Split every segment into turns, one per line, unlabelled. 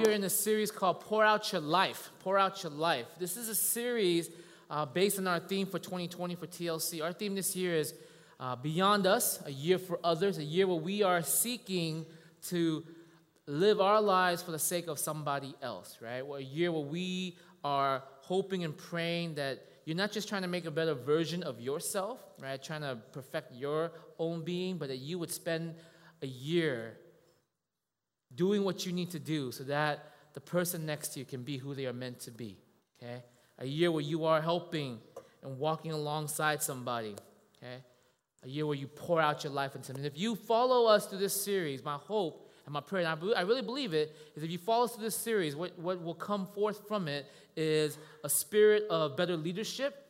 we are in a series called Pour Out Your Life. Pour Out Your Life. This is a series uh, based on our theme for 2020 for TLC. Our theme this year is uh, Beyond Us, a year for others, a year where we are seeking to live our lives for the sake of somebody else, right? Well, a year where we are hoping and praying that you're not just trying to make a better version of yourself, right? Trying to perfect your own being, but that you would spend a year doing what you need to do so that the person next to you can be who they are meant to be. Okay? A year where you are helping and walking alongside somebody. Okay? A year where you pour out your life into them. And if you follow us through this series, my hope and my prayer, and I, really believe it, is if you follow us through this series, what, what will come forth from it is a spirit of better leadership.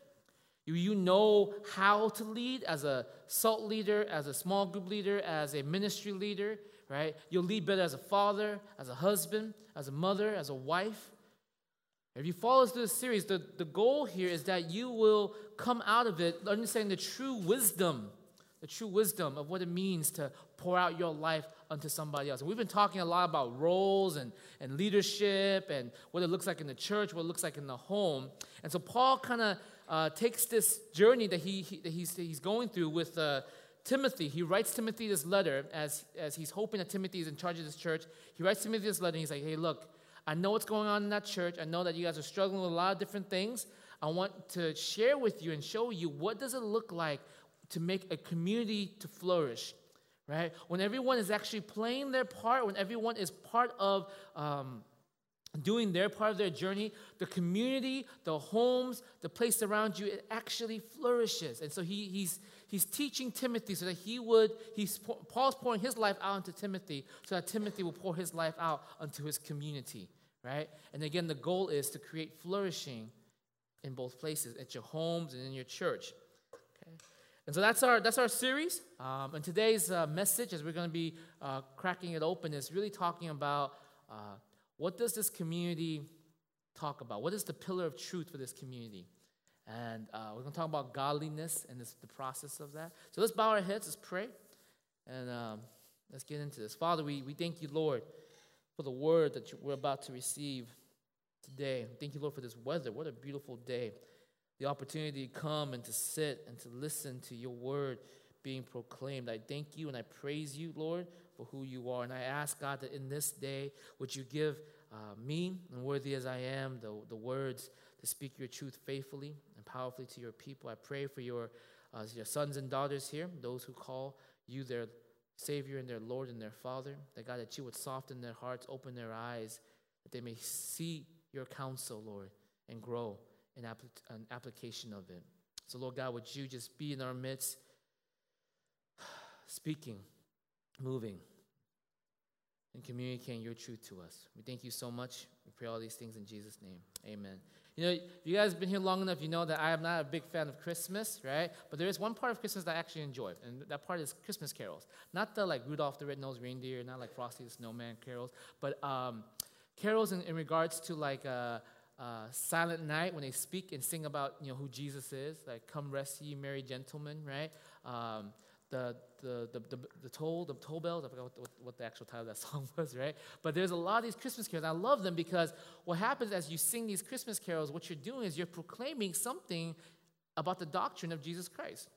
You, you know how to lead as a SALT leader, as a small group leader, as a ministry leader right? You'll lead better as a father, as a husband, as a mother, as a wife. If you follow us through this series, the, the goal here is that you will come out of it understanding the true wisdom, the true wisdom of what it means to pour out your life unto somebody else. And we've been talking a lot about roles and, and leadership and what it looks like in the church, what it looks like in the home. And so Paul kind of uh, takes this journey that, he, he, that he's, he's going through with uh, Timothy, he writes Timothy this letter as, as he's hoping that Timothy is in charge of this church. He writes Timothy this letter and he's like, hey, look, I know what's going on in that church. I know that you guys are struggling with a lot of different things. I want to share with you and show you what does it look like to make a community to flourish, right? When everyone is actually playing their part, when everyone is part of um, doing their part of their journey, the community, the homes, the place around you, it actually flourishes. And so he, he's, he's teaching Timothy so that he would, he's, Paul's pouring his life out into Timothy so that Timothy will pour his life out unto his community, right? And again, the goal is to create flourishing in both places, at your homes and in your church. Okay? And so that's our, that's our series. Um, and today's uh, message, as we're going to be uh, cracking it open, is really talking about uh, what does this community talk about? What is the pillar of truth for this community? And uh, we're going to talk about godliness and this, the process of that. So let's bow our heads, let's pray, and um, let's get into this. Father, we, we thank you, Lord, for the word that we're about to receive today. Thank you, Lord, for this weather. What a beautiful day. The opportunity to come and to sit and to listen to your word being proclaimed. I thank you and I praise you, Lord, for who you are. And I ask, God, that in this day, would you give uh, me, and worthy as I am, the, the words to speak your truth faithfully powerfully to your people. I pray for your, uh, your sons and daughters here, those who call you their Savior and their Lord and their Father. That God, that you would soften their hearts, open their eyes, that they may see your counsel, Lord, and grow in an application of it. So, Lord God, would you just be in our midst, speaking, moving, and communicating your truth to us. We thank you so much. We pray all these things in Jesus' name. Amen. You know, if you guys have been here long enough, you know that I am not a big fan of Christmas, right? But there is one part of Christmas that I actually enjoy, and that part is Christmas carols. Not the like Rudolph the Red-Nosed Reindeer, not like Frosty the Snowman carols, but um, carols in, in, regards to like uh, uh, Silent Night when they speak and sing about you know who Jesus is, like "Come rest ye merry gentlemen," right? Um, the, the, the, the, the toll, the toll bells, I forgot what, what, what, the actual title of that song was, right? But there's a lot of these Christmas carols. I love them because what happens as you sing these Christmas carols, what you're doing is you're proclaiming something about the doctrine of Jesus Christ.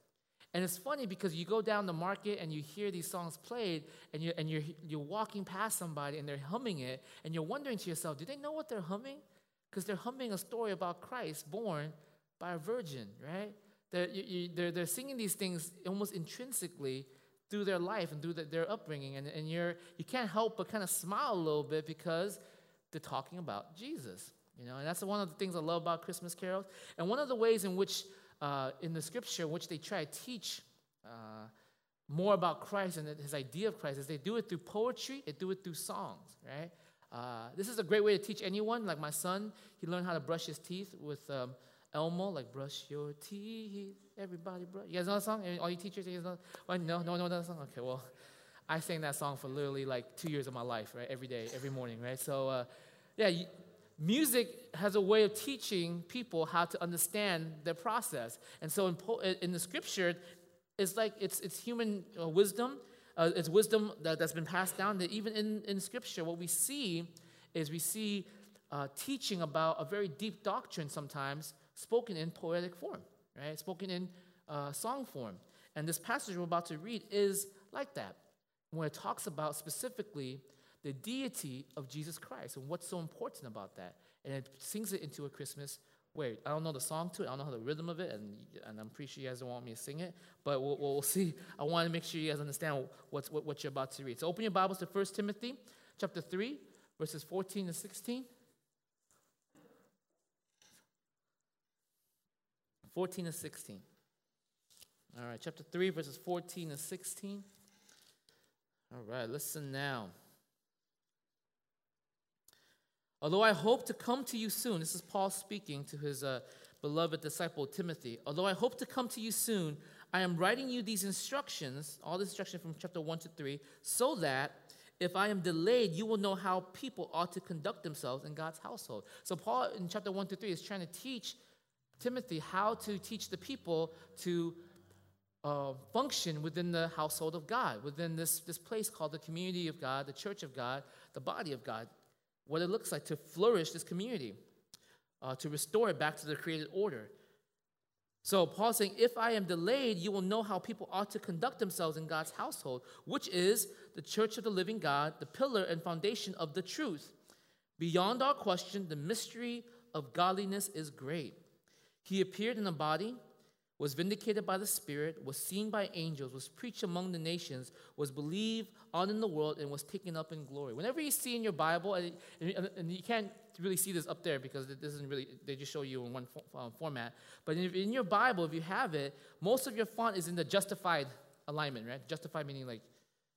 And it's funny because you go down the market and you hear these songs played, and you're, and you're, you're walking past somebody and they're humming it, and you're wondering to yourself, do they know what they're humming? Because they're humming a story about Christ born by a virgin, right? They're, you, they're, they're singing these things almost intrinsically through their life and through the, their upbringing. And, and you're, you can't help but kind of smile a little bit because they're talking about Jesus. You know, and that's one of the things I love about Christmas carols. And one of the ways in which, uh, in the scripture, which they try to teach uh, more about Christ and his idea of Christ, is they do it through poetry, they do it through songs, right? Uh, this is a great way to teach anyone. Like my son, he learned how to brush his teeth with um, Elmo, like brush your teeth, everybody brush. You guys know that song? All you teachers, you guys know? Well, no, no, no, that song. Okay, well, I sang that song for literally like two years of my life, right? Every day, every morning, right? So, uh, yeah, music has a way of teaching people how to understand their process. And so, in, in the scripture, it's like it's it's human uh, wisdom. Uh, it's wisdom that, that's been passed down. That even in in scripture, what we see is we see uh, teaching about a very deep doctrine sometimes spoken in poetic form, right? Spoken in uh, song form. And this passage we're about to read is like that, when it talks about specifically the deity of Jesus Christ and what's so important about that. And it sings it into a Christmas way. I don't know the song to it, I don't know the rhythm of it, and, and I'm pretty sure you guys don't want me to sing it, but we'll, we'll see. I want to make sure you guys understand what's, what, what you're about to read. So open your Bibles to 1 Timothy chapter 3, verses 14 to 16. 14 to 16. All right, chapter 3, verses 14 to 16. All right, listen now. Although I hope to come to you soon, this is Paul speaking to his uh, beloved disciple Timothy. Although I hope to come to you soon, I am writing you these instructions, all the instructions from chapter 1 to 3, so that if I am delayed, you will know how people ought to conduct themselves in God's household. So, Paul in chapter 1 to 3 is trying to teach Timothy how to teach the people to uh, function within the household of God, within this, this place called the community of God, the church of God, the body of God, what it looks like to flourish this community, uh, to restore it back to the created order. So Paul's saying, if I am delayed, you will know how people ought to conduct themselves in God's household, which is the church of the living God, the pillar and foundation of the truth. Beyond all question, the mystery of godliness is great. He appeared in a body was vindicated by the Spirit, was seen by angels, was preached among the nations, was believed on in the world, and was taken up in glory. Whenever you see in your Bible, and, you can't really see this up there because it doesn't really, they just show you in one um, format. But in your Bible, if you have it, most of your font is in the justified alignment, right? Justified meaning like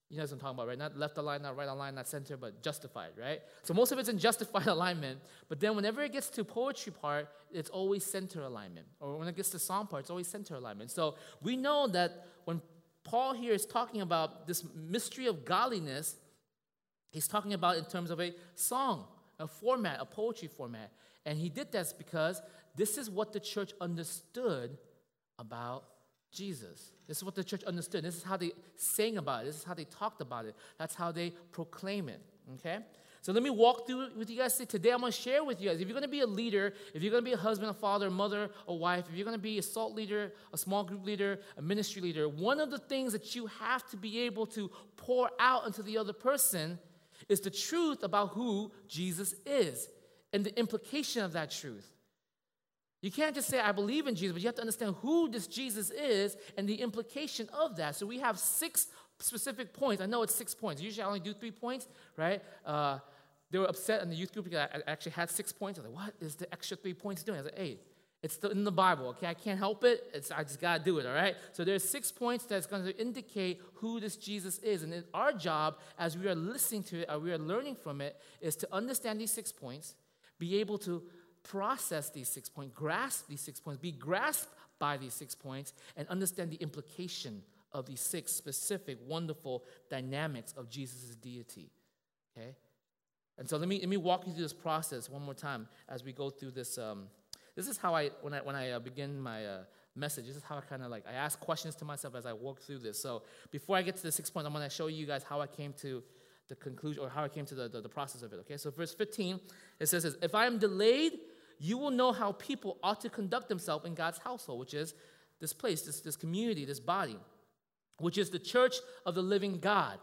you know what I'm talking about, right? Not left aligned, not right aligned, not center, but justified, right? So most of it's in justified alignment, but then whenever it gets to poetry part, it's always center alignment. Or when it gets to song part, it's always center alignment. So we know that when Paul here is talking about this mystery of godliness, he's talking about in terms of a song, a format, a poetry format. And he did that because this is what the church understood about Jesus. This is what the church understood. This is how they sang about it. This is how they talked about it. That's how they proclaim it. Okay? So let me walk through with you guys today. I'm going to share with you guys. If you're going to be a leader, if you're going to be a husband, a father, a mother, a wife, if you're going to be a salt leader, a small group leader, a ministry leader, one of the things that you have to be able to pour out into the other person is the truth about who Jesus is and the implication of that truth. You can't just say, I believe in Jesus, but you have to understand who this Jesus is and the implication of that. So we have six specific points. I know it's six points. Usually I only do three points, right? Uh, they were upset in the youth group because I actually had six points. I was like, what is the extra three points doing? I was like, hey, it's in the Bible, okay? I can't help it. It's, I just got to do it, all right? So there's six points that's going to indicate who this Jesus is. And our job, as we are listening to it, or we are learning from it, is to understand these six points, be able to process these six points, grasp these six points, be grasped by these six points, and understand the implication of these six specific, wonderful dynamics of Jesus' deity. Okay? And so let me, let me walk you through this process one more time as we go through this. Um, this is how I, when I, when I uh, begin my uh, message, this is how I kind of like, I ask questions to myself as I walk through this. So before I get to the six points, I'm going to show you guys how I came to the conclusion or how I came to the, the, the process of it. Okay, so verse 15, it says, If I am delayed, you will know how people ought to conduct themselves in God's household, which is this place, this, this community, this body, which is the church of the living God.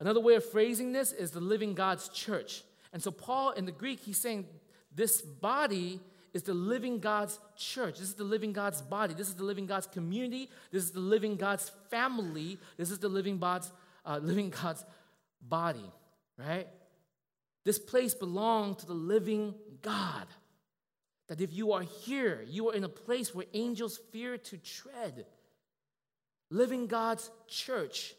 Another way of phrasing this is the living God's church. And so, Paul in the Greek, he's saying this body is the living God's church. This is the living God's body. This is the living God's community. This is the living God's family. This is the living God's, uh, living God's body, right? This place belongs to the living God. That if you are here, you are in a place where angels fear to tread. Living God's church,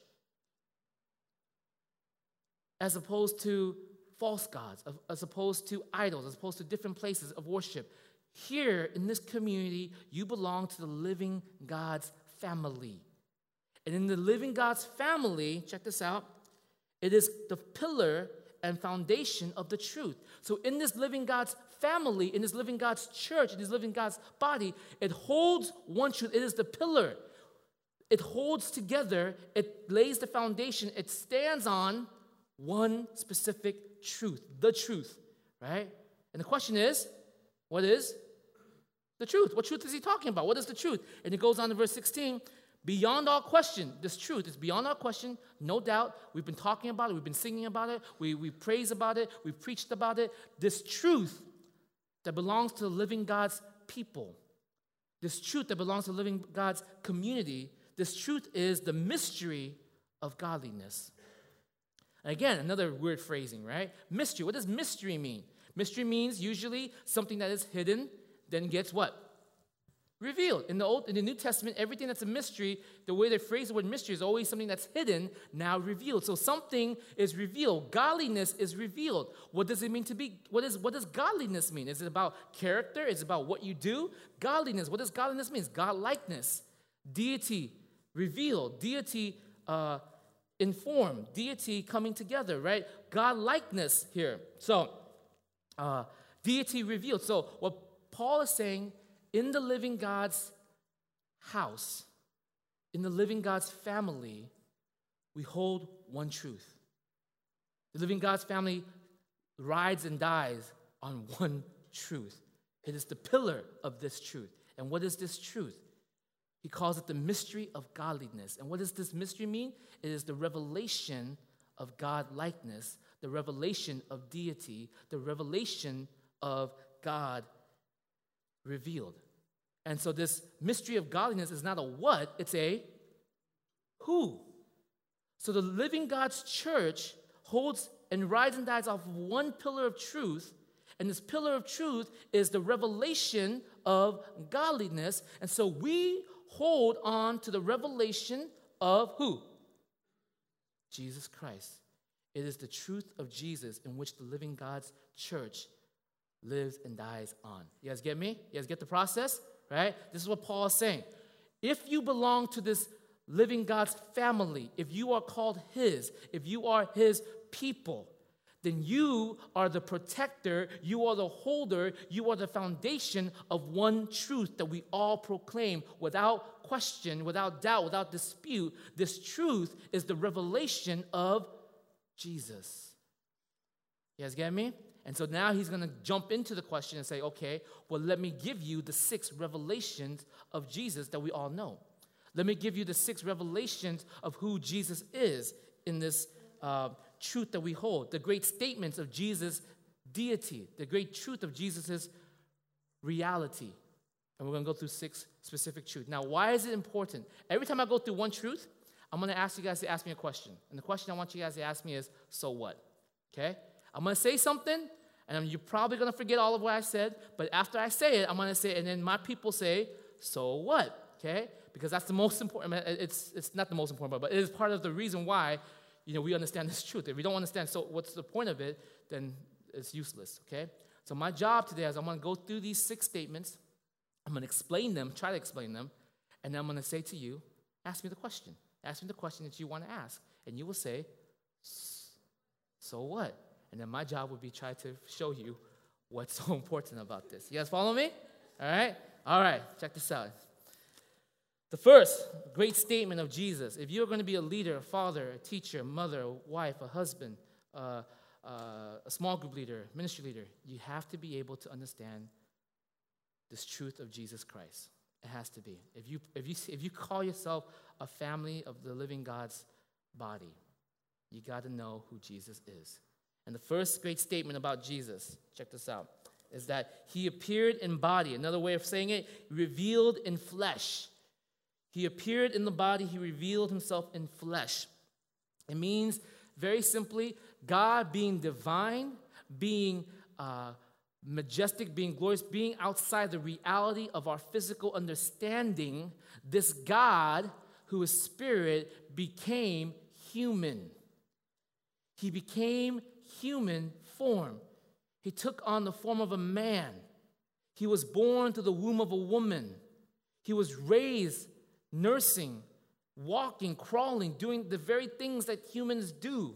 as opposed to false gods, as opposed to idols, as opposed to different places of worship. Here in this community, you belong to the living God's family. And in the living God's family, check this out, it is the pillar and foundation of the truth. So, in this living God's family, in this living God's church, in this living God's body, it holds one truth. It is the pillar. It holds together, it lays the foundation, it stands on one specific truth, the truth, right? And the question is, what is the truth? What truth is he talking about? What is the truth? And it goes on to verse 16 Beyond all question, this truth is beyond all question, no doubt. We've been talking about it, we've been singing about it, we, we praise about it, We've preached about it. This truth that belongs to the living God's people, this truth that belongs to the living God's community, this truth is the mystery of godliness. Again, another weird phrasing, right? Mystery. What does mystery mean? Mystery means usually something that is hidden, then gets what? Revealed. In the Old, in the New Testament, everything that's a mystery, the way they phrase the word mystery is always something that's hidden, now revealed. So something is revealed. Godliness is revealed. What does it mean to be? What is what does godliness mean? Is it about character? Is it about what you do? Godliness. What does godliness mean? God likeness, deity revealed, deity uh, informed, deity coming together. Right? God likeness here. So uh, deity revealed. So what Paul is saying in the living God's house, in the living God's family, we hold one truth. The living God's family rides and dies on one truth. It is the pillar of this truth. And what is this truth? He calls it the mystery of godliness. And what does this mystery mean? It is the revelation of God likeness, the revelation of deity, the revelation of God revealed. And so, this mystery of godliness is not a what, it's a who. So, the living God's church holds and rides and dies off of one pillar of truth. And this pillar of truth is the revelation of godliness. And so, we hold on to the revelation of who? Jesus Christ. It is the truth of Jesus in which the living God's church lives and dies on. You guys get me? You guys get the process? Right? This is what Paul is saying. If you belong to this living God's family, if you are called His, if you are His people, then you are the protector, you are the holder, you are the foundation of one truth that we all proclaim without question, without doubt, without dispute. This truth is the revelation of Jesus. You guys get me? And so now he's going to jump into the question and say, okay, well, let me give you the six revelations of Jesus that we all know. Let me give you the six revelations of who Jesus is in this uh, truth that we hold, the great statements of Jesus' deity, the great truth of Jesus' reality. And we're going to go through six specific truths. Now, why is it important? Every time I go through one truth, I'm going to ask you guys to ask me a question. And the question I want you guys to ask me is, so what? Okay? I'm going to say something, and you're probably going to forget all of what I said, but after I say it, I'm going to say it, and then my people say, so what? Okay? Because that's the most important. It's, it's not the most important, but it is part of the reason why you know, we understand this truth. If we don't understand, so what's the point of it, then it's useless, okay? So my job today is I'm going to go through these six statements. I'm going to explain them, try to explain them, and then I'm going to say to you, ask me the question. Ask me the question that you want to ask. And you will say, so what? And then my job would be try to show you what's so important about this. You guys follow me? All right? All right, check this out. The first great statement of Jesus if you're going to be a leader, a father, a teacher, a mother, a wife, a husband, uh, uh, a small group leader, ministry leader, you have to be able to understand this truth of Jesus Christ. It has to be. If you, if you, if you call yourself a family of the living God's body, you got to know who Jesus is. And the first great statement about Jesus, check this out, is that he appeared in body. Another way of saying it, revealed in flesh. He appeared in the body, he revealed himself in flesh. It means, very simply, God being divine, being uh, majestic, being glorious, being outside the reality of our physical understanding. This God, who is spirit, became human. He became human form. He took on the form of a man. He was born to the womb of a woman. He was raised nursing, walking, crawling, doing the very things that humans do,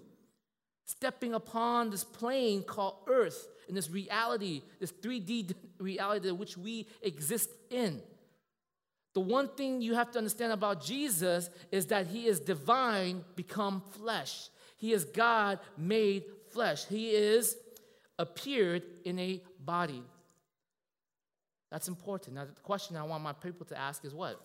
stepping upon this plane called Earth in this reality, this 3D reality which we exist in. The one thing you have to understand about Jesus is that he is divine become flesh. He is God made flesh. He is appeared in a body. That's important. Now, the question I want my people to ask is what?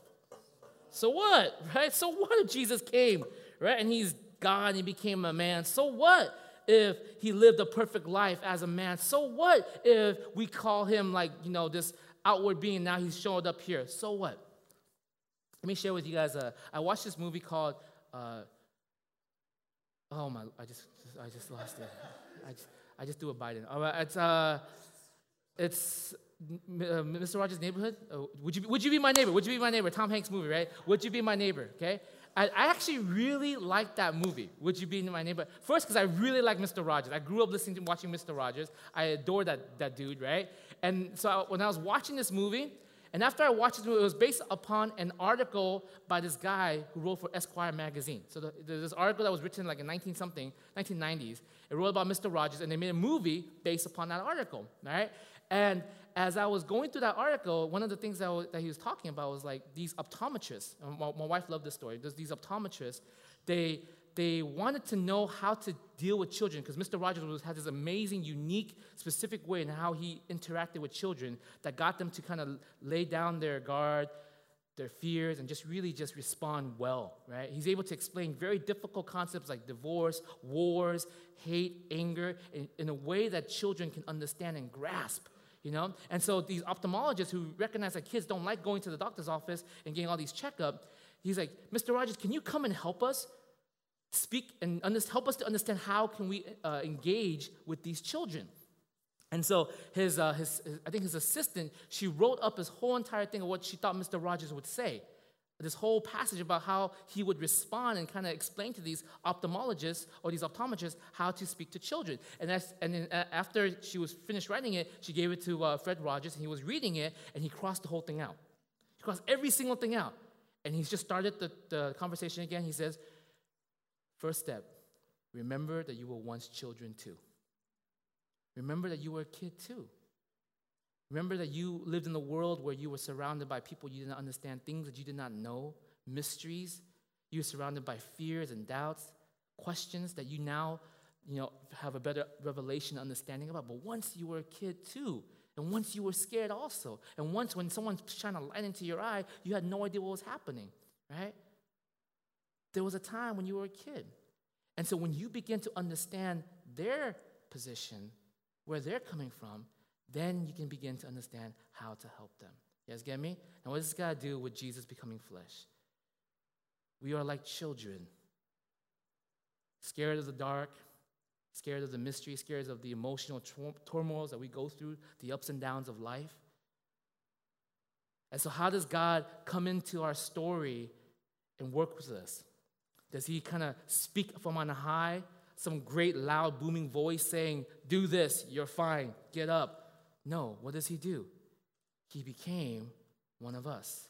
So what? Right? So what if Jesus came, right? And he's God and he became a man. So what if he lived a perfect life as a man? So what if we call him like, you know, this outward being, now he's showing up here? So what? Let me share with you guys. Uh, I watched this movie called. Uh, oh my! I just, I just lost it. I just, I just do a Biden. All right, it's uh, it's uh, Mr. Rogers' Neighborhood. Uh, would you, would you be my neighbor? Would you be my neighbor? Tom Hanks movie, right? Would you be my neighbor? Okay. I, I actually really like that movie. Would you be my neighbor? First, because I really like Mr. Rogers. I grew up listening to watching Mr. Rogers. I adore that that dude, right? And so I, when I was watching this movie, and after I watched this movie, it was based upon an article by this guy who wrote for Esquire magazine. So the, there's this article that was written like in 19 something, 1990s. It wrote about Mr. Rogers, and they made a movie based upon that article, right? And as I was going through that article, one of the things that, that he was talking about was like these optometrists. My, my wife loved this story. There's these optometrists. They they wanted to know how to deal with children because Mr. Rogers was, had this amazing, unique, specific way in how he interacted with children that got them to kind of lay down their guard, their fears, and just really just respond well, right? He's able to explain very difficult concepts like divorce, wars, hate, anger in, in a way that children can understand and grasp. You know? And so these ophthalmologists who recognize that kids don't like going to the doctor's office and getting all these checkups, he's like, Mr. Rogers, can you come and help us? Speak and help us to understand how can we uh, engage with these children. And so his, uh, his, his, i think his assistant she wrote up his whole entire thing of what she thought mr rogers would say. This whole passage about how he would respond and kind of explain to these ophthalmologists or these optometrists how to speak to children. And, that's, and then uh, after she was finished writing it she gave it to uh, fred rogers and he was reading it and he crossed the whole thing out. He crossed every single thing out. And he's just started the, the conversation again. He says First step remember that you were once children too. Remember that you were a kid too. Remember that you lived in a world where you were surrounded by people you didn't understand, things that you did not know, mysteries. You were surrounded by fears and doubts, questions that you now you know, have a better revelation understanding about. But once you were a kid too, and once you were scared also, and once when someone's trying to light into your eye, you had no idea what was happening, right? There was a time when you were a kid. And so when you begin to understand their position, where they're coming from, then you can begin to understand how to help them. You guys get me? And what does this got to do with Jesus becoming flesh? We are like children, scared of the dark, scared of the mystery, scared of the emotional turmoils that we go through, the ups and downs of life. And so, how does God come into our story and work with us? Does he kind of speak from on high? Some great, loud, booming voice saying, Do this, you're fine, get up. No, what does he do? He became one of us.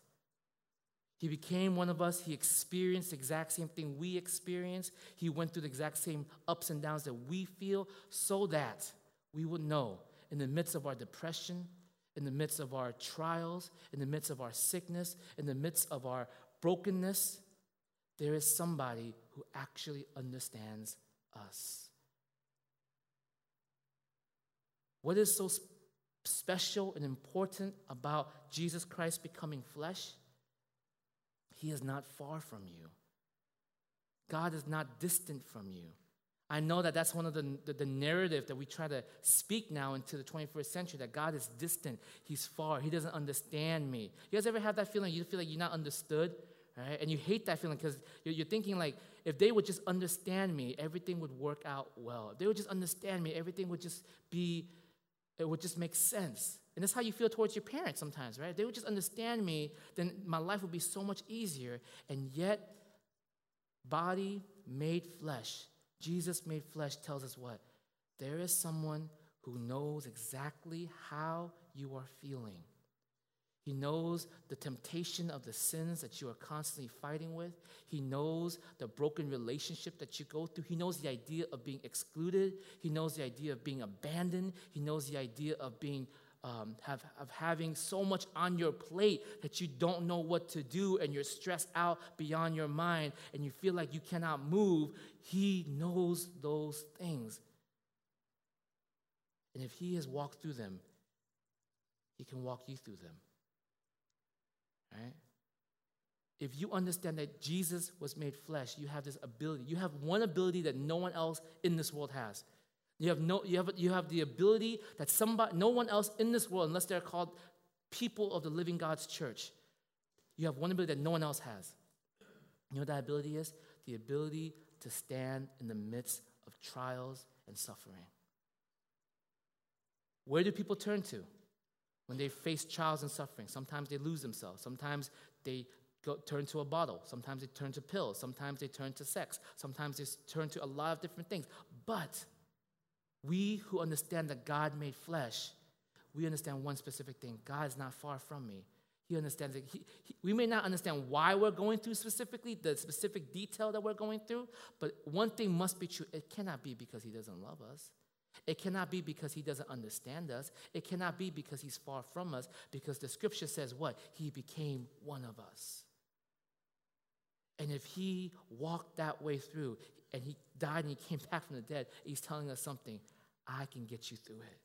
He became one of us. He experienced the exact same thing we experience. He went through the exact same ups and downs that we feel so that we would know in the midst of our depression, in the midst of our trials, in the midst of our sickness, in the midst of our brokenness, there is somebody who actually understands us. What is so special and important about Jesus Christ becoming flesh? He is not far from you. God is not distant from you. I know that that's one of the, the, the, narrative that we try to speak now into the 21st century that God is distant, He's far, He doesn't understand me. You guys ever have that feeling? You feel like you're not understood? Right? And you hate that feeling because you're thinking like, if they would just understand me, everything would work out well. If they would just understand me, everything would just be, it would just make sense. And that's how you feel towards your parents sometimes, right? If they would just understand me, then my life would be so much easier. And yet, body made flesh, Jesus made flesh tells us what? There is someone who knows exactly how you are feeling. He knows the temptation of the sins that you are constantly fighting with. He knows the broken relationship that you go through. He knows the idea of being excluded. He knows the idea of being abandoned. He knows the idea of being um, have, of having so much on your plate that you don't know what to do and you're stressed out beyond your mind and you feel like you cannot move. He knows those things. And if he has walked through them, he can walk you through them. Right? If you understand that Jesus was made flesh, you have this ability. You have one ability that no one else in this world has. You have, no, you have, you have the ability that somebody, no one else in this world, unless they're called people of the living God's church, you have one ability that no one else has. You know what that ability is? The ability to stand in the midst of trials and suffering. Where do people turn to when they face trials and suffering? Sometimes they lose themselves. Sometimes they go, turn to a bottle. Sometimes they turn to pills. Sometimes they turn to sex. Sometimes they turn to a lot of different things. But we who understand that God made flesh, we understand one specific thing God is not far from me. He understands it. He, he, we may not understand why we're going through specifically, the specific detail that we're going through, but one thing must be true. It cannot be because He doesn't love us. It cannot be because He doesn't understand us. It cannot be because He's far from us, because the scripture says what? He became one of us. And if He walked that way through and He died and He came back from the dead, He's telling us something I can get you through it.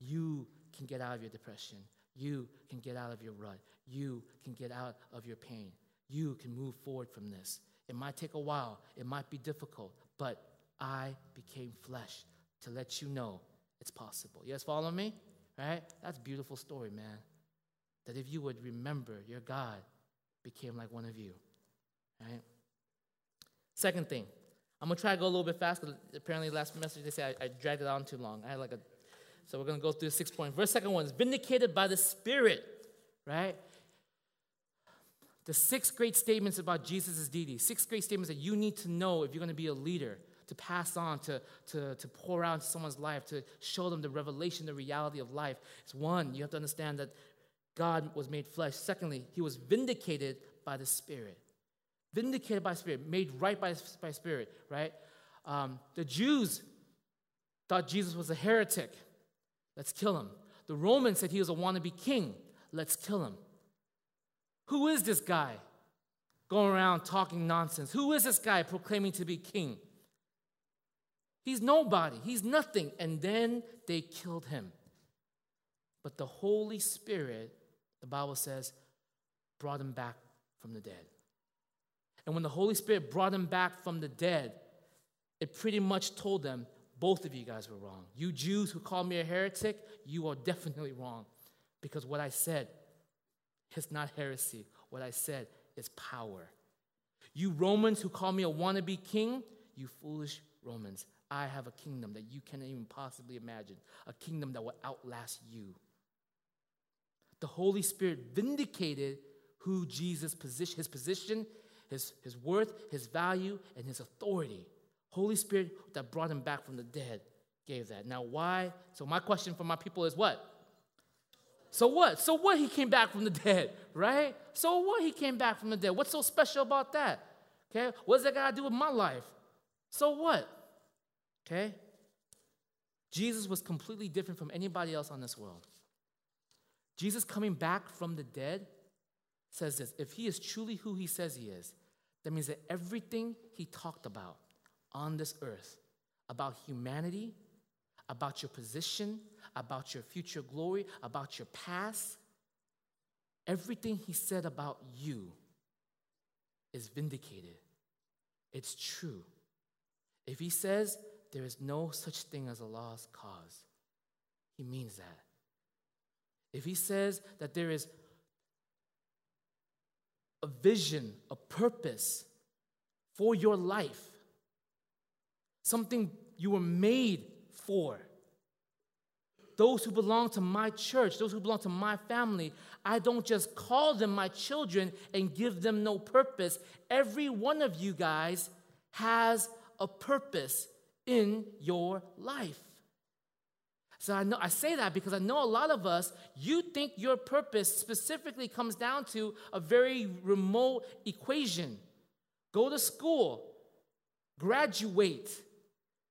You can get out of your depression. You can get out of your rut. You can get out of your pain. You can move forward from this. It might take a while, it might be difficult, but I became flesh to let you know it's possible. You guys follow me? Right? That's beautiful story, man. That if you would remember your God became like one of you. Right? Second thing, I'm gonna try to go a little bit fast because apparently last message they say I, I dragged it on too long. I had like a so we're to go through six points. Verse second one is vindicated by the Spirit, right? The six great statements about Jesus' deity, six great statements that you need to know if you're to be a leader, to pass on, to, to, to pour out into someone's life, to show them the revelation, the reality of life. It's one, you have to understand that God was made flesh. Secondly, he was vindicated by the Spirit. Vindicated by Spirit, made right by, by Spirit, right? Um, the Jews thought Jesus was a heretic. Let's kill him. The Romans said he was a wannabe king. Let's kill him. Who is this guy going around talking nonsense? Who is this guy proclaiming to be king? He's nobody, he's nothing. And then they killed him. But the Holy Spirit, the Bible says, brought him back from the dead. And when the Holy Spirit brought him back from the dead, it pretty much told them both of you guys were wrong. You Jews who call me a heretic, you are definitely wrong. Because what I said is not heresy. What I said is power. You Romans who call me a wannabe king, you foolish Romans. I have a kingdom that you can't even possibly imagine, a kingdom that will outlast you. The Holy Spirit vindicated who Jesus' position, his position, his, his worth, his value, and his authority. Holy Spirit that brought him back from the dead gave that. Now, why? So, my question for my people is what? So what? So what? He came back from the dead, right? So what? He came back from the dead. What's so special about that? Okay? What's that got to do with my life? So what? Okay? Jesus was completely different from anybody else on this world. Jesus coming back from the dead says this if he is truly who he says he is, that means that everything he talked about, on this earth about humanity, about your position, about your future glory, about your past. Everything he said about you is vindicated. It's true. If he says there is no such thing as a lost cause, he means that. If he says that there is a vision, a purpose for your life, something you were made for. Those who belong to my church, those who belong to my family, I don't just call them my children and give them no purpose. Every one of you guys has a purpose in your life. So I know I say that because I know a lot of us, you think your purpose specifically comes down to a very remote equation. Go to school, graduate,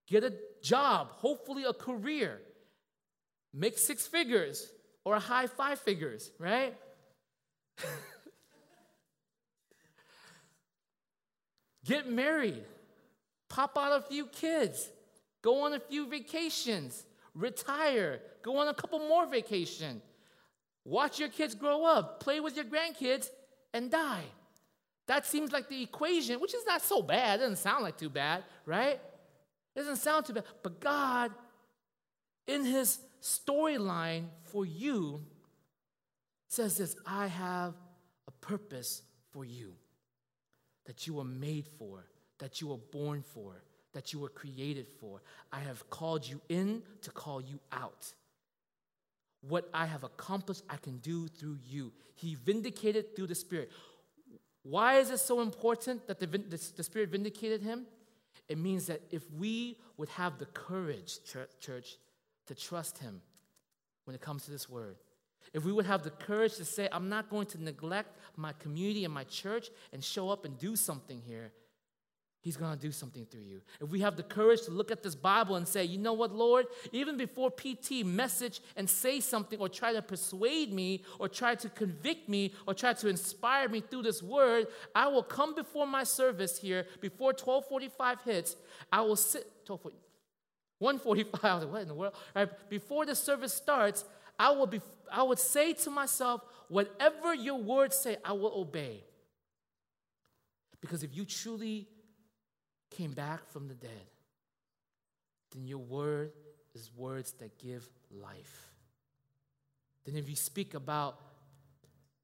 get a job, hopefully a career, make six figures or high five figures, right? get married, pop out a few kids, go on a few vacations, retire, go on a couple more vacation, watch your kids grow up, play with your grandkids, and die. That seems like the equation, which is not so bad. It doesn't sound like too bad, right? It doesn't sound too bad. But God, in His storyline for you, says this I have a purpose for you that you were made for, that you were born for, that you were created for. I have called you in to call you out. What I have accomplished, I can do through you. He vindicated through the Spirit. Why is it so important that the, the, the Spirit vindicated him? It means that if we would have the courage, church, to trust him when it comes to this word, if we would have the courage to say, I'm not going to neglect my community and my church and show up and do something here, He's going to do something through you. If we have the courage to look at this Bible and say, you know what, Lord, even before PT message and say something or try to persuade me or try to convict me or try to inspire me through this word, I will come before my service here before 1245 hits. I will sit, 145, I was like, what in the world? Right, before the service starts, I will be, I would say to myself, whatever your words say, I will obey. Because if you truly came back from the dead, then your word is words that give life. Then, if you speak about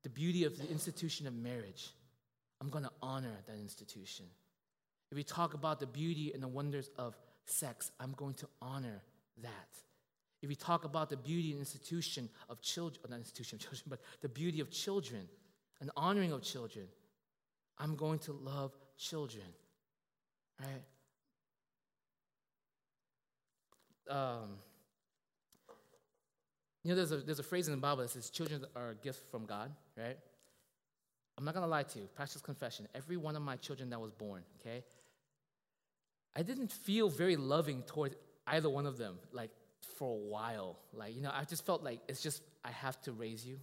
the beauty of the institution of marriage, I'm going to honor that institution. If we talk about the beauty and the wonders of sex, I'm going to honor that. If we talk about the beauty and institution of children, not institution of children, but the beauty of children and honoring of children, I'm going to love children. Right? Um, you know, there's a, there's a phrase in the Bible that says children are a gift from God, right? I'm not gonna lie to you, practice confession. Every one of my children that was born, okay, I didn't feel very loving toward either one of them, like for a while. Like, you know, I just felt like it's just, I have to raise you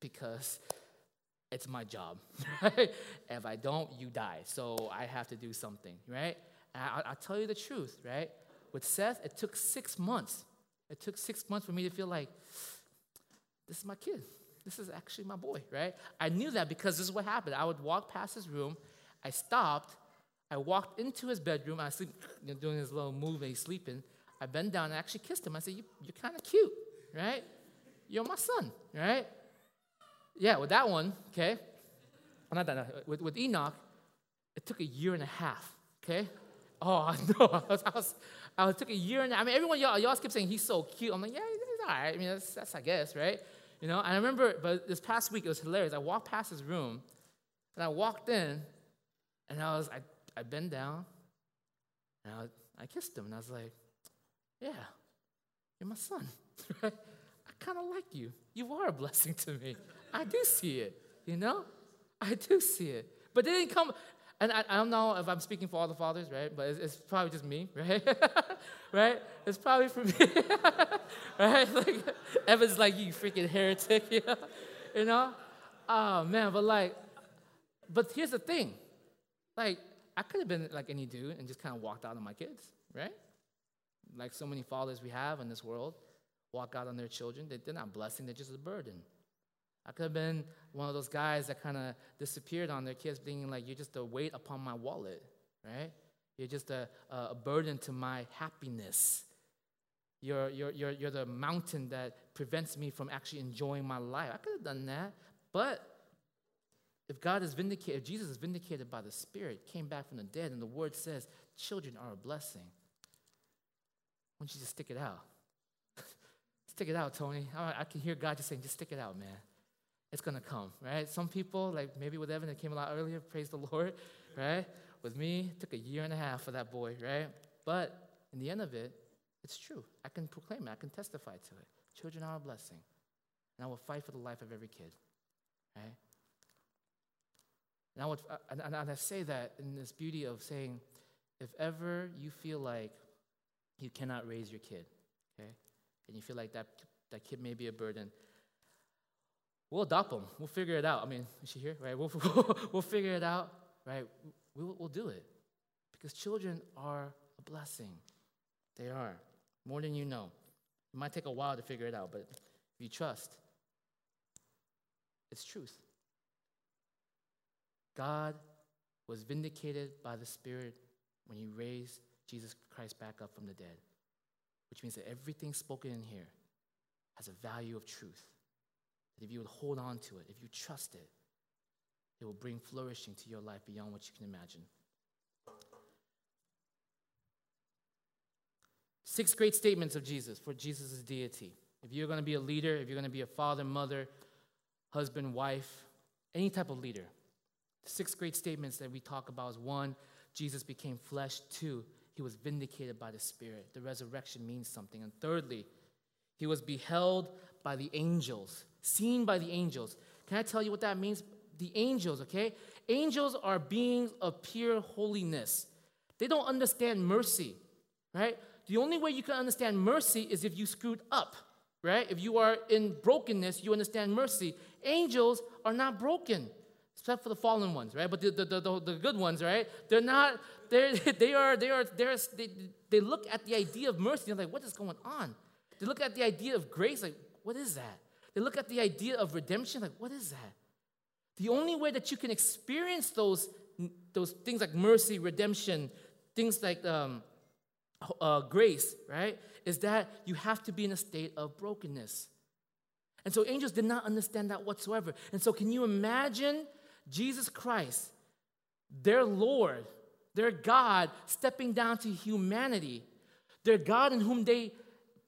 because it's my job. If I don't, you die. So I have to do something, right? And I, will tell you the truth, right? With Seth, it took six months. It took six months for me to feel like, this is my kid. This is actually my boy, right? I knew that because this is what happened. I would walk past his room, I stopped, I walked into his bedroom, I was sleep, you know, doing his little move, and he's sleeping. I bent down and I actually kissed him. I said, you, You're kind of cute, right? You're my son, right? Yeah, with that one, okay? Not that, with, with Enoch, it took a year and a half, okay? Oh, no, I was, I was, I was took a year and a half. I mean, everyone, y'all, y'all keep saying he's so cute. I'm like, yeah, he's all right. I mean, that's, that's I guess, right? You know, and I remember, but this past week, it was hilarious. I walked past his room, and I walked in, and I was, I, I bent down, and I, I kissed him, and I was like, yeah, you're my son, right? I kind of like you. You are a blessing to me. I do see it, you know? I do see it. But they didn't come, and I, I don't know if I'm speaking for all the fathers, right? But it's, it's probably just me, right? right? It's probably for me, right? Like, Evan's like, you freaking heretic, you know? you know? Oh, man, but like, but here's the thing. Like, I could have been like any dude and just kind of walked out on my kids, right? Like so many fathers we have in this world walk out on their children. They're not blessing, they're just a burden. I could have been one of those guys that kind of disappeared on their kids, being like, You're just a weight upon my wallet, right? You're just a, a burden to my happiness. You're, you're, you're, you're the mountain that prevents me from actually enjoying my life. I could have done that. But if God is vindicated, if Jesus is vindicated by the Spirit, came back from the dead, and the word says children are a blessing, why don't you just stick it out? stick it out, Tony. I, I can hear God just saying, just stick it out, man it's to come, right? Some people, like maybe with Evan, it came a lot earlier, praise the Lord, right? With me, it took a year and a half for that boy, right? But in the end of it, it's true. I can proclaim it, I can testify to it. Children are a blessing. And I will fight for the life of every kid, right? And I, would, uh, and I say that in this beauty of saying, if ever you feel like you cannot raise your kid, okay, and you feel like that, that kid may be a burden, We'll adopt them. We'll figure it out. I mean, is she here? Right? We'll, we'll figure it out. Right? We'll, we'll do it. Because children are a blessing. They are. More than you know. It might take a while to figure it out, but if you trust, it's truth. God was vindicated by the Spirit when he raised Jesus Christ back up from the dead, which means that everything spoken in here has a value of truth. That if you would hold on to it, if you trust it, it will bring flourishing to your life beyond what you can imagine. Six great statements of Jesus for Jesus' deity. If you're going to be a leader, if you're going to be a father, mother, husband, wife, any type of leader, six great statements that we talk about is one, Jesus became flesh. Two, he was vindicated by the Spirit. The resurrection means something. And thirdly, he was beheld by the angels, seen by the angels. Can I tell you what that means? The angels, okay? Angels are beings of pure holiness. They don't understand mercy, right? The only way you can understand mercy is if you screwed up, right? If you are in brokenness, you understand mercy. Angels are not broken, except for the fallen ones, right? But the, the, the, the good ones, right? They're not, they're, they are, they are, they're, they, they look at the idea of mercy they're like, what is going on? They look at the idea of grace, like, what is that? They look at the idea of redemption, like, what is that? The only way that you can experience those, those things like mercy, redemption, things like um, uh, grace, right, is that you have to be in a state of brokenness. And so angels did not understand that whatsoever. And so, can you imagine Jesus Christ, their Lord, their God, stepping down to humanity, their God in whom they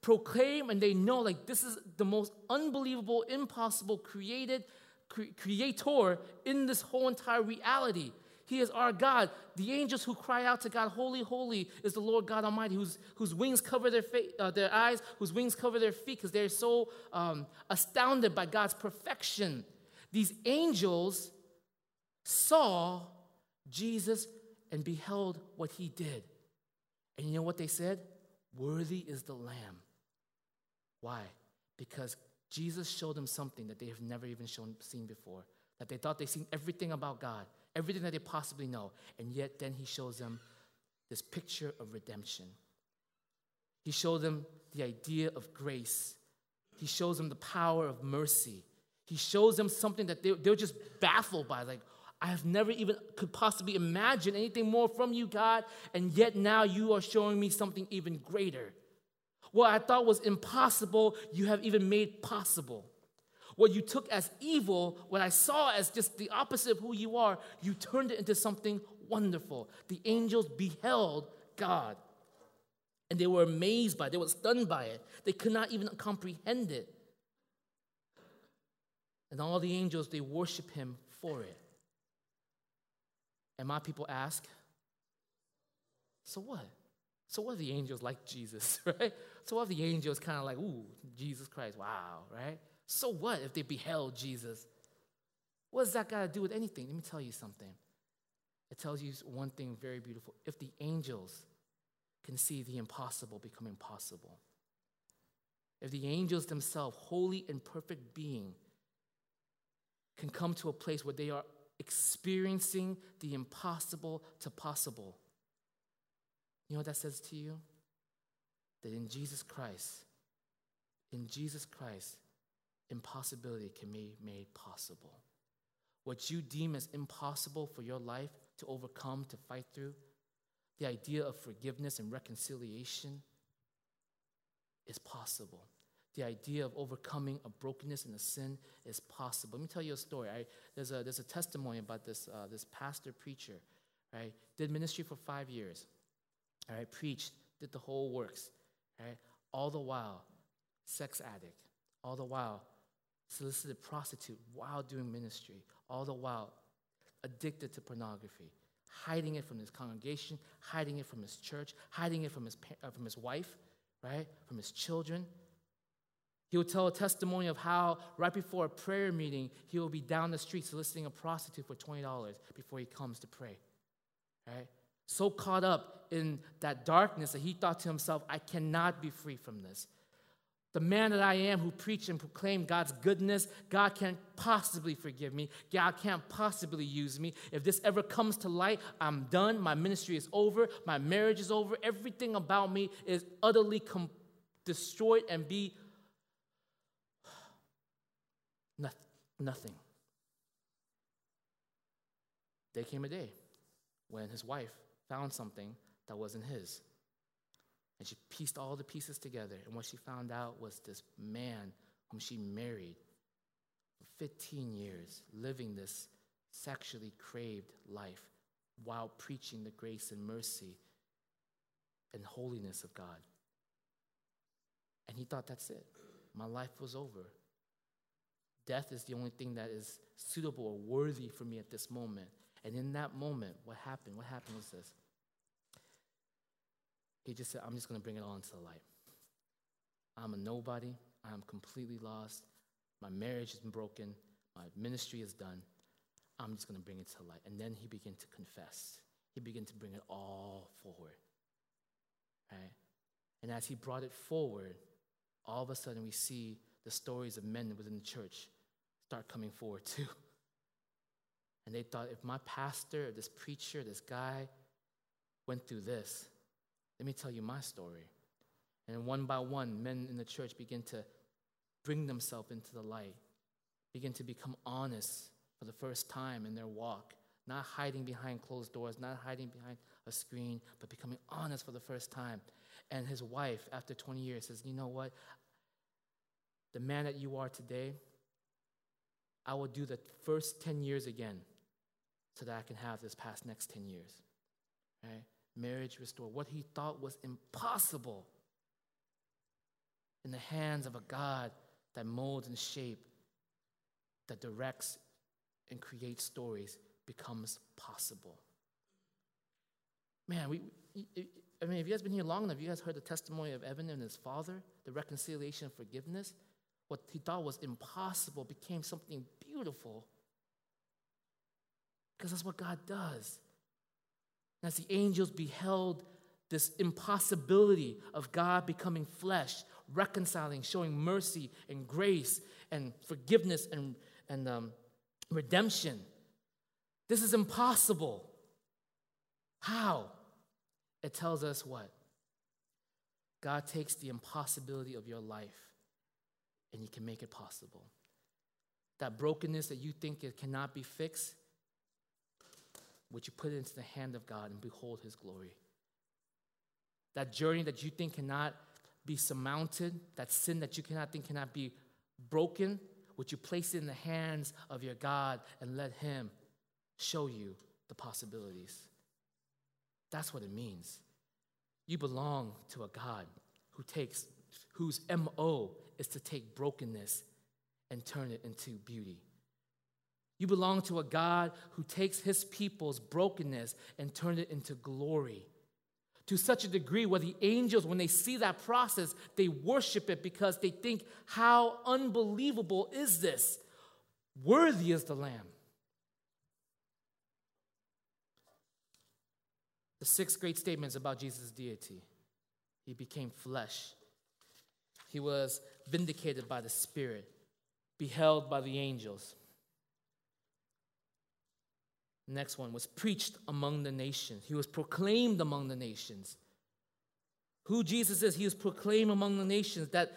proclaim and they know like this is the most unbelievable, impossible created cre- creator in this whole entire reality. He is our God. The angels who cry out to God, Holy, holy is the Lord God Almighty, whose, whose wings cover their, fa- uh, their eyes, whose wings cover their feet, because they're so um, astounded by God's perfection. These angels saw Jesus and beheld what he did. And you know what they said? Worthy is the Lamb. Why? Because Jesus showed them something that they have never even shown, seen before, that they thought they'd seen everything about God everything that they possibly know. And yet, then he shows them this picture of redemption. He shows them the idea of grace. He shows them the power of mercy. He shows them something that they, they're just baffled by. Like, I have never even could possibly imagine anything more from you, God, and yet now you are showing me something even greater. What I thought was impossible, you have even made possible. What you took as evil, what I saw as just the opposite of who you are, you turned it into something wonderful. The angels beheld God. And they were amazed by it, they were stunned by it. They could not even comprehend it. And all the angels, they worship him for it. And my people ask, so what? So what are the angels like Jesus, right? So what are the angels kind of like, ooh, Jesus Christ, wow, right? So what if they beheld Jesus? What does that got to do with anything? Let me tell you something. It tells you one thing very beautiful. If the angels can see the impossible becoming possible, if the angels themselves, holy and perfect being, can come to a place where they are experiencing the impossible to possible, you know what that says to you? That in Jesus Christ, in Jesus Christ, impossibility can be made possible. What you deem as impossible for your life to overcome, to fight through, the idea of forgiveness and reconciliation is possible. The idea of overcoming a brokenness and a sin is possible. Let me tell you a story. I, there's, a, there's a testimony about this, uh, this pastor preacher, right? Did ministry for five years, all right? Preached, did the whole works, All the while, sex addict. All the while, solicited prostitute while doing ministry, all the while addicted to pornography, hiding it from his congregation, hiding it from his church, hiding it from his, uh, from his wife, right? From his children. He will tell a testimony of how, right before a prayer meeting, he will be down the street soliciting a prostitute for $20 before he comes to pray, right? So caught up in that darkness that he thought to himself, I cannot be free from this. The man that I am who preach and proclaim God's goodness, God can't possibly forgive me. God can't possibly use me. If this ever comes to light, I'm done. My ministry is over. My marriage is over. Everything about me is utterly com- destroyed and be nothing. There came a day when his wife found something that wasn't his. And she pieced all the pieces together. And what she found out was this man whom she married for 15 years, living this sexually craved life while preaching the grace and mercy and holiness of God. And he thought, that's it. My life was over. Death is the only thing that is suitable or worthy for me at this moment. And in that moment, what happened? What happened was this. He just said, I'm just going to bring it all into the light. I'm a nobody. I'm completely lost. My marriage has been broken. My ministry is done. I'm just going to bring it to light. And then he began to confess. He began to bring it all forward. Right? And as he brought it forward, all of a sudden we see the stories of men within the church start coming forward too. And they thought, if my pastor, this preacher, this guy went through this, let me tell you my story. And one by one, men in the church begin to bring themselves into the light, begin to become honest for the first time in their walk, not hiding behind closed doors, not hiding behind a screen, but becoming honest for the first time. And his wife, after 20 years, says, You know what? The man that you are today, I will do the first 10 years again so that I can have this past next 10 years. Right? Marriage restored. What he thought was impossible in the hands of a God that molds and shapes, that directs and creates stories becomes possible. Man, we, I mean, if you guys been here long enough, you guys heard the testimony of Evan and his father, the reconciliation and forgiveness. What he thought was impossible became something beautiful. Because that's what God does. As the angels beheld this impossibility of God becoming flesh, reconciling, showing mercy and grace and forgiveness and, and um, redemption. This is impossible. How? It tells us what? God takes the impossibility of your life and He can make it possible. That brokenness that you think it cannot be fixed, would you put it into the hand of God and behold His glory? That journey that you think cannot be surmounted, that sin that you cannot think cannot be broken, would you place it in the hands of your God and let Him show you the possibilities? That's what it means. You belong to a God who takes, whose MO is to take brokenness and turn it into beauty. You belong to a God who takes his people's brokenness and turns it into glory. To such a degree where the angels, when they see that process, they worship it because they think, How unbelievable is this? Worthy is the Lamb. The six great statements about Jesus' deity. He became flesh. He was vindicated by the Spirit, beheld by the angels. Next one was preached among the nations. He was proclaimed among the nations. Who Jesus is, he was proclaimed among the nations that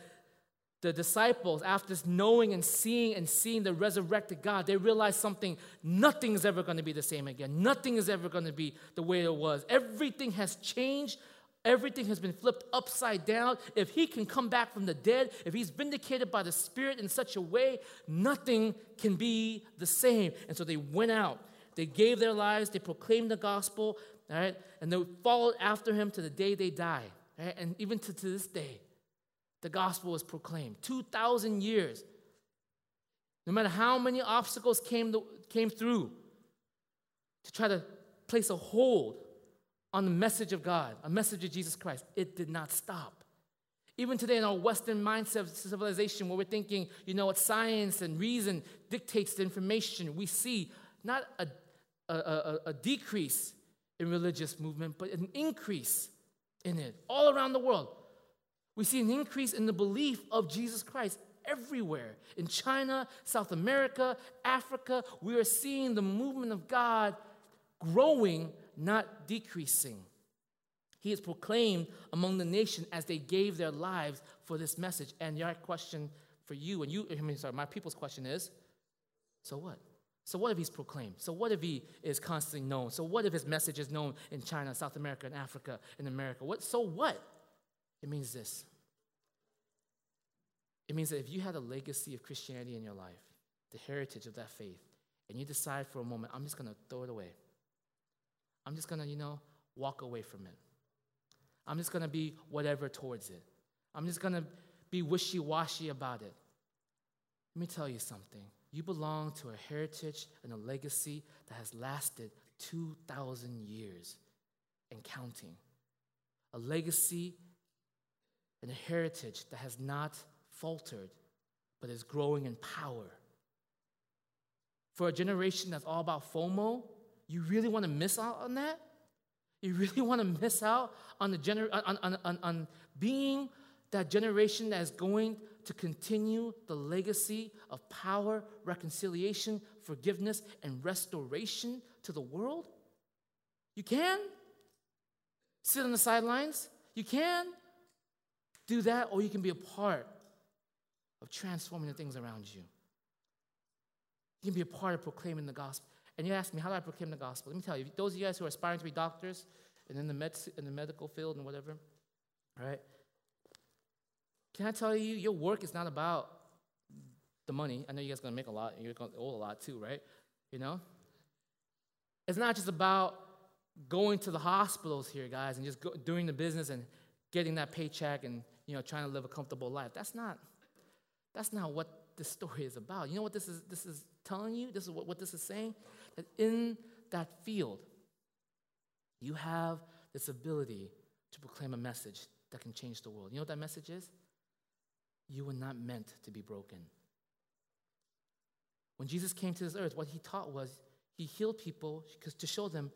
the disciples, after knowing and seeing and seeing the resurrected God, they realized something. Nothing is ever going to be the same again. Nothing is ever going to be the way it was. Everything has changed. Everything has been flipped upside down. If he can come back from the dead, if he's vindicated by the Spirit in such a way, nothing can be the same. And so they went out. They gave their lives. They proclaimed the gospel. All right? And they followed after him to the day they die, Right? And even to, to this day the gospel was proclaimed. 2,000 years. No matter how many obstacles came, to, came through to try to place a hold on the message of God, a message of Jesus Christ, it did not stop. Even today, in our Western mindset civilization, where we're thinking, you know what, science and reason dictates the information, we see not a, a, a, a decrease in religious movement, but an increase in it all around the world. We see an increase in the belief of Jesus Christ everywhere. In China, South America, Africa, we are seeing the movement of God growing, not decreasing. He is proclaimed among the nation as they gave their lives for this message. And your question for you, and you, I mean, sorry, my people's question is so what? So what if he's proclaimed? So what if he is constantly known? So what if his message is known in China, South America, and Africa, in America? What, so what? It means this. It means that if you had a legacy of Christianity in your life, the heritage of that faith, and you decide for a moment, I'm just going to throw it away. I'm just going to, you know, walk away from it. I'm just going to be whatever towards it. I'm just going to be wishy washy about it. Let me tell you something. You belong to a heritage and a legacy that has lasted 2,000 years and counting. A legacy and a heritage that has not faltered, but is growing in power. For a generation that's all about FOMO, you really want to miss out on that? You really want to miss out on, the gener- on, on, on, on being that generation that is going to continue the legacy of power, reconciliation, forgiveness, and restoration to the world? You can. Sit on the sidelines. You can do that, or you can be a part of transforming the things around you. You can be a part of proclaiming the gospel. And you ask me, how do I proclaim the gospel? Let me tell you, those of you guys who are aspiring to be doctors and in the, med- in the medical field and whatever, right? Can I tell you, your work is not about the money. I know you guys are going to make a lot, and you're going to owe a lot too, right? You know? It's not just about going to the hospitals here, guys, and just go, doing the business and getting that paycheck and, you know, trying to live a comfortable life. That's not, that's not what this story is about. You know what this is, this is telling you? This is what, what this is saying? That in that field, you have this ability to proclaim a message that can change the world. You know what that message is? You were not meant to be broken. When Jesus came to this earth, what he taught was he healed people because to show them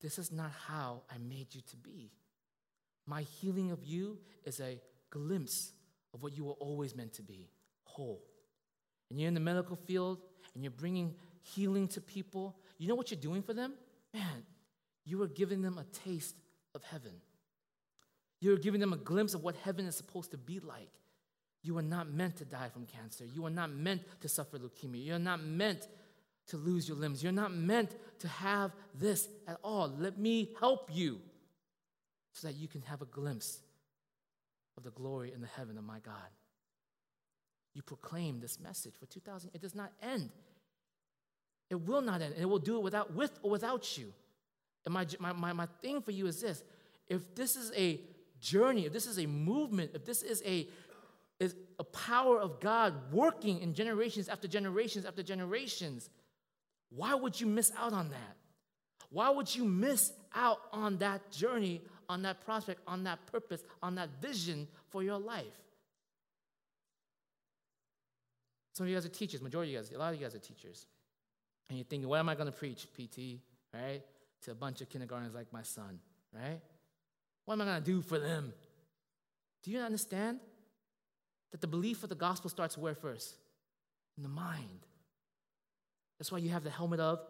this is not how I made you to be. My healing of you is a glimpse of what you were always meant to be whole. And you're in the medical field and you're bringing healing to people. You know what you're doing for them? Man, you are giving them a taste of heaven. You're giving them a glimpse of what heaven is supposed to be like. You are not meant to die from cancer. You are not meant to suffer leukemia. You're not meant to lose your limbs. You're not meant to have this at all. Let me help you so that you can have a glimpse of the glory in the heaven of my God. You proclaim this message for 2,000. It does not end. It will not end. And it will do it without, with or without you. And my, my, my, my thing for you is this if this is a journey, if this is a movement, if this is a is a power of God working in generations after generations after generations. Why would you miss out on that? Why would you miss out on that journey, on that prospect, on that purpose, on that vision for your life? Some of you guys are teachers, majority of you guys, a lot of you guys are teachers. And you're thinking, what am I going to preach, PT, right? To a bunch of kindergartners like my son, right? What am I going to do for them? Do you understand? That the belief of the gospel starts where first? In the mind. That's why you have the helmet of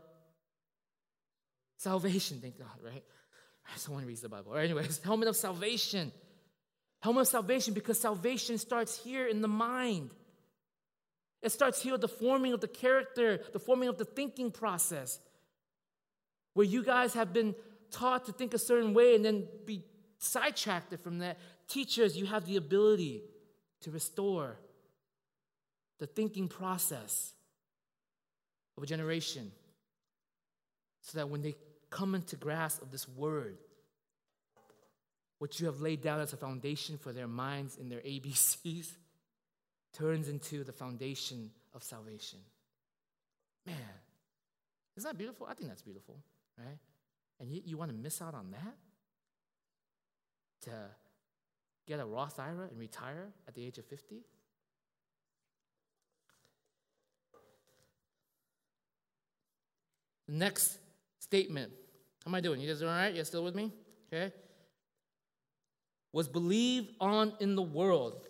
salvation, thank God, right? Someone reads the Bible. Right, anyways, helmet of salvation. Helmet of salvation because salvation starts here in the mind. It starts here with the forming of the character, the forming of the thinking process. Where you guys have been taught to think a certain way and then be sidetracked from that. Teachers, you have the ability to restore the thinking process of a generation so that when they come into grasp of this word, what you have laid down as a foundation for their minds in their ABCs turns into the foundation of salvation. Man, isn't that beautiful? I think that's beautiful, right? And you, you want to miss out on that? To get a Roth IRA and retire at the age of 50? Next statement. How am I doing? You guys doing all right? You still with me? Okay. Was believed on in the world.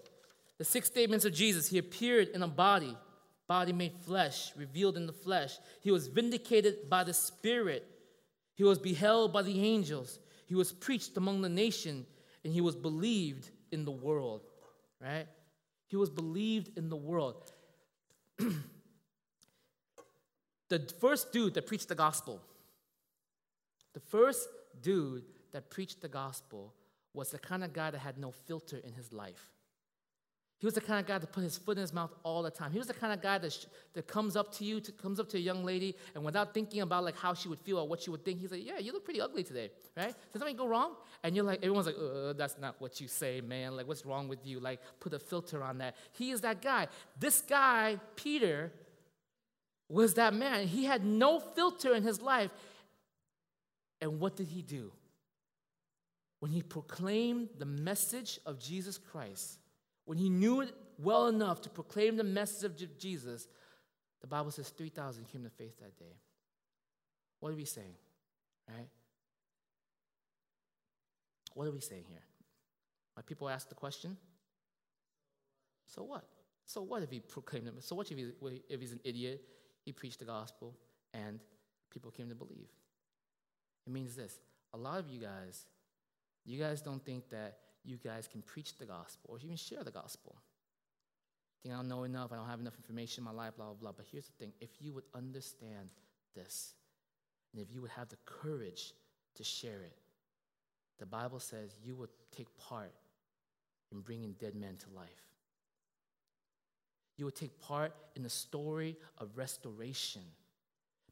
The six statements of Jesus. He appeared in a body, body made flesh, revealed in the flesh. He was vindicated by the Spirit. He was beheld by the angels. He was preached among the nation, and he was believed in the world, right? He was believed in the world. the first dude that preached the gospel, the first dude that preached the gospel was the kind of guy that had no filter in his life. He was the kind of guy that put his foot in his mouth all the time. He was the kind of guy that, sh- that comes up to you, to, comes up to a young lady, and without thinking about like how she would feel or what she would think, he's like, "Yeah, you look pretty ugly today, right? Did something go wrong?" And you're like, everyone's like, uh, "That's not what you say, man. Like, what's wrong with you? Like, put a filter on that." He is that guy. This guy, Peter, was that man. He had no filter in his life. And what did he do? When he proclaimed the message of Jesus Christ when he knew it well enough to proclaim the message of Jesus, the Bible says 3,000 came to faith that day. What are we saying? Right? What are we saying here? My people ask the question. So what? So what if he proclaimed it? So what if, he, if he's an idiot? He preached the gospel and people came to believe. It means this. A lot of you guys, you guys don't think that you guys can preach the gospel or even share the gospel. I think I don't know enough, I don't have enough information in my life, blah, blah, blah. But here's the thing if you would understand this, and if you would have the courage to share it, the Bible says you would take part in bringing dead men to life. You would take part in the story of restoration.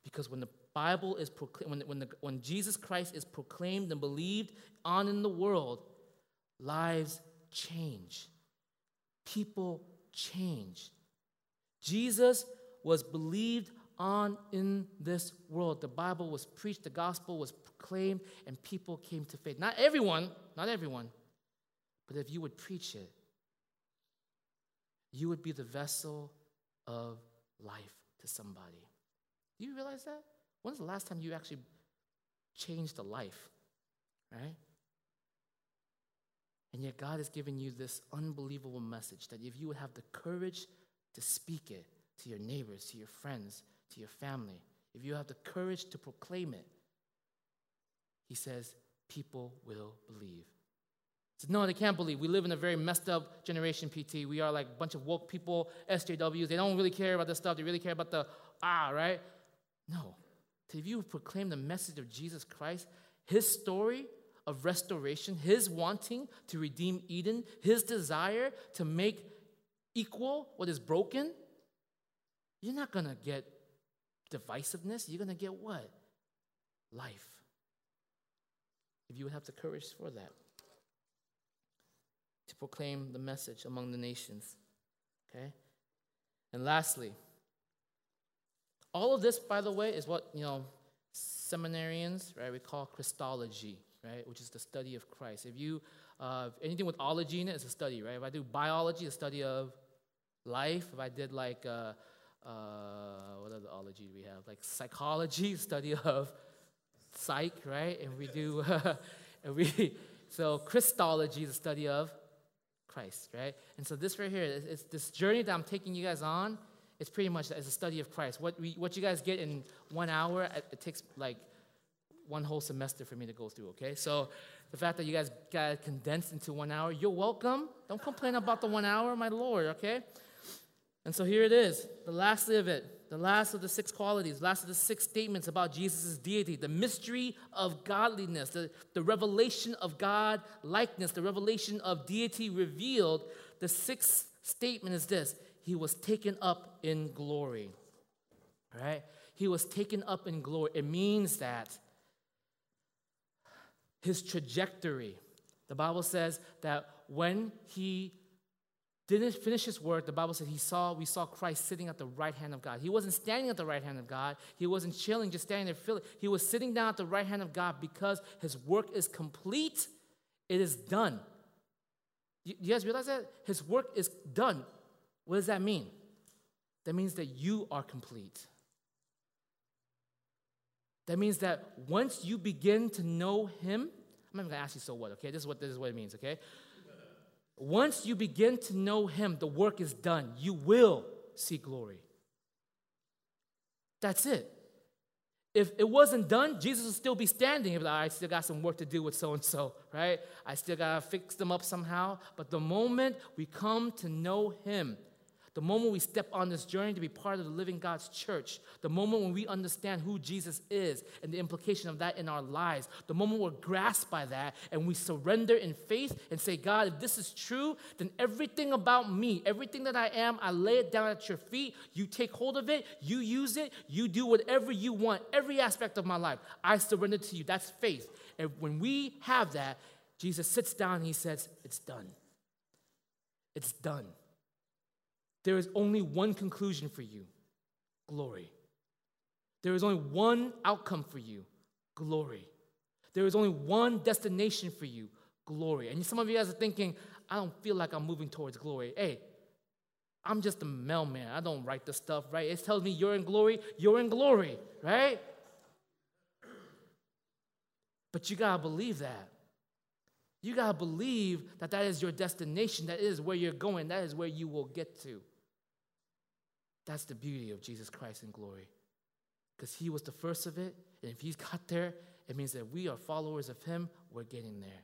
Because when the Bible is proclaimed, when, when, when Jesus Christ is proclaimed and believed on in the world, lives change, people change. Jesus was believed on in this world. The Bible was preached, the gospel was proclaimed, and people came to faith. Not everyone, not everyone, but if you would preach it, you would be the vessel of life to somebody. Do you realize that? When's the last time you actually changed a life? Right? And yet, God has given you this unbelievable message that if you would have the courage to speak it to your neighbors, to your friends, to your family, if you have the courage to proclaim it, He says, people will believe. No, they can't believe. We live in a very messed up generation, PT. We are like a bunch of woke people, SJWs. They don't really care about this stuff. They really care about the ah, right? No. If you proclaim the message of Jesus Christ, his story of restoration, his wanting to redeem Eden, his desire to make equal what is broken, you're not going to get divisiveness. You're going to get what? Life. If you would have the courage for that, to proclaim the message among the nations. Okay? And lastly, all of this, by the way, is what, you know, seminarians, right, we call Christology right, which is the study of Christ. If you, uh, anything with ology in it, it's a study, right? If I do biology, a study of life. If I did like, uh, uh, what other ology do we have? Like psychology, study of psych, right? And we do, and we, so Christology is a study of Christ, right? And so this right here, is it's this journey that I'm taking you guys on. It's pretty much as a study of Christ. What we, what you guys get in one hour, it takes like one whole semester for me to go through, okay? So the fact that you guys got condensed into one hour, you're welcome. Don't complain about the one hour, my Lord, okay? And so here it is, the last of it, the last of the six qualities, last of the six statements about Jesus' deity, the mystery of godliness, the, the revelation of God likeness, the revelation of deity revealed. The sixth statement is this He was taken up in glory. Right? He was taken up in glory. It means that his trajectory. The Bible says that when he didn't finish his work, the Bible says he saw, we saw Christ sitting at the right hand of God. He wasn't standing at the right hand of God. He wasn't chilling, just standing there feeling. He was sitting down at the right hand of God because his work is complete. It is done. You, you guys realize that? His work is done. What does that mean? That means that you are complete. That means that once you begin to know Him, I'm not gonna ask you so what, okay? This is what this is what it means, okay? Once you begin to know Him, the work is done. You will see glory. That's it. if it wasn't done, Jesus would still be standing. He'd be Like, I still got some work to do with so and so, right? I still got to fix them up somehow. But the moment we come to know Him, the moment we step on this journey to be part of the living God's church, the moment when we understand who Jesus is and the implication of that in our lives, the moment we're grasped by that and we surrender in faith and say, God, if this is true, then everything about me, everything that I am, I lay it down at your feet. You take hold of it, you use it, you do whatever you want, every aspect of my life. I surrender to you. That's faith. And when we have that, Jesus sits down and he says, It's done. It's done. There is only one conclusion for you glory. There is only one outcome for you glory. There is only one destination for you glory. And some of you guys are thinking, I don't feel like I'm moving towards glory. Hey, I'm just a mailman. I don't write the stuff, right? It tells me you're in glory, you're in glory, right? But you gotta believe that. You gotta believe that that is your destination, that is where you're going, that is where you will get to. That's the beauty of Jesus Christ in glory. Because he was the first of it, and if he's got there, it means that we are followers of him, we're getting there.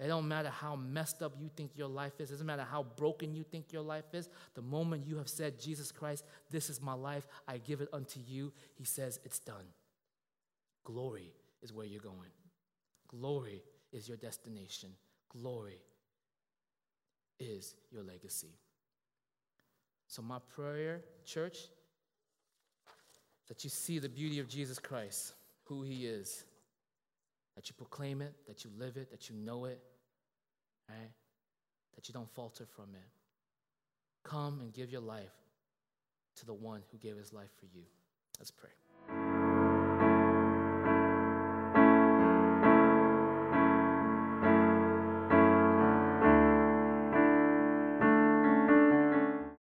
It don't matter how messed up you think your life is. It doesn't matter how broken you think your life is. The moment you have said, Jesus Christ, this is my life, I give it unto you, he says, it's done. Glory is where you're going. Glory is your destination. Glory is your legacy. So, my prayer, church, that you see the beauty of Jesus Christ, who he is, that you proclaim it, that you live it, that you know it, right? That you don't falter from it. Come and give your life to the one who gave his life for you. Let's pray.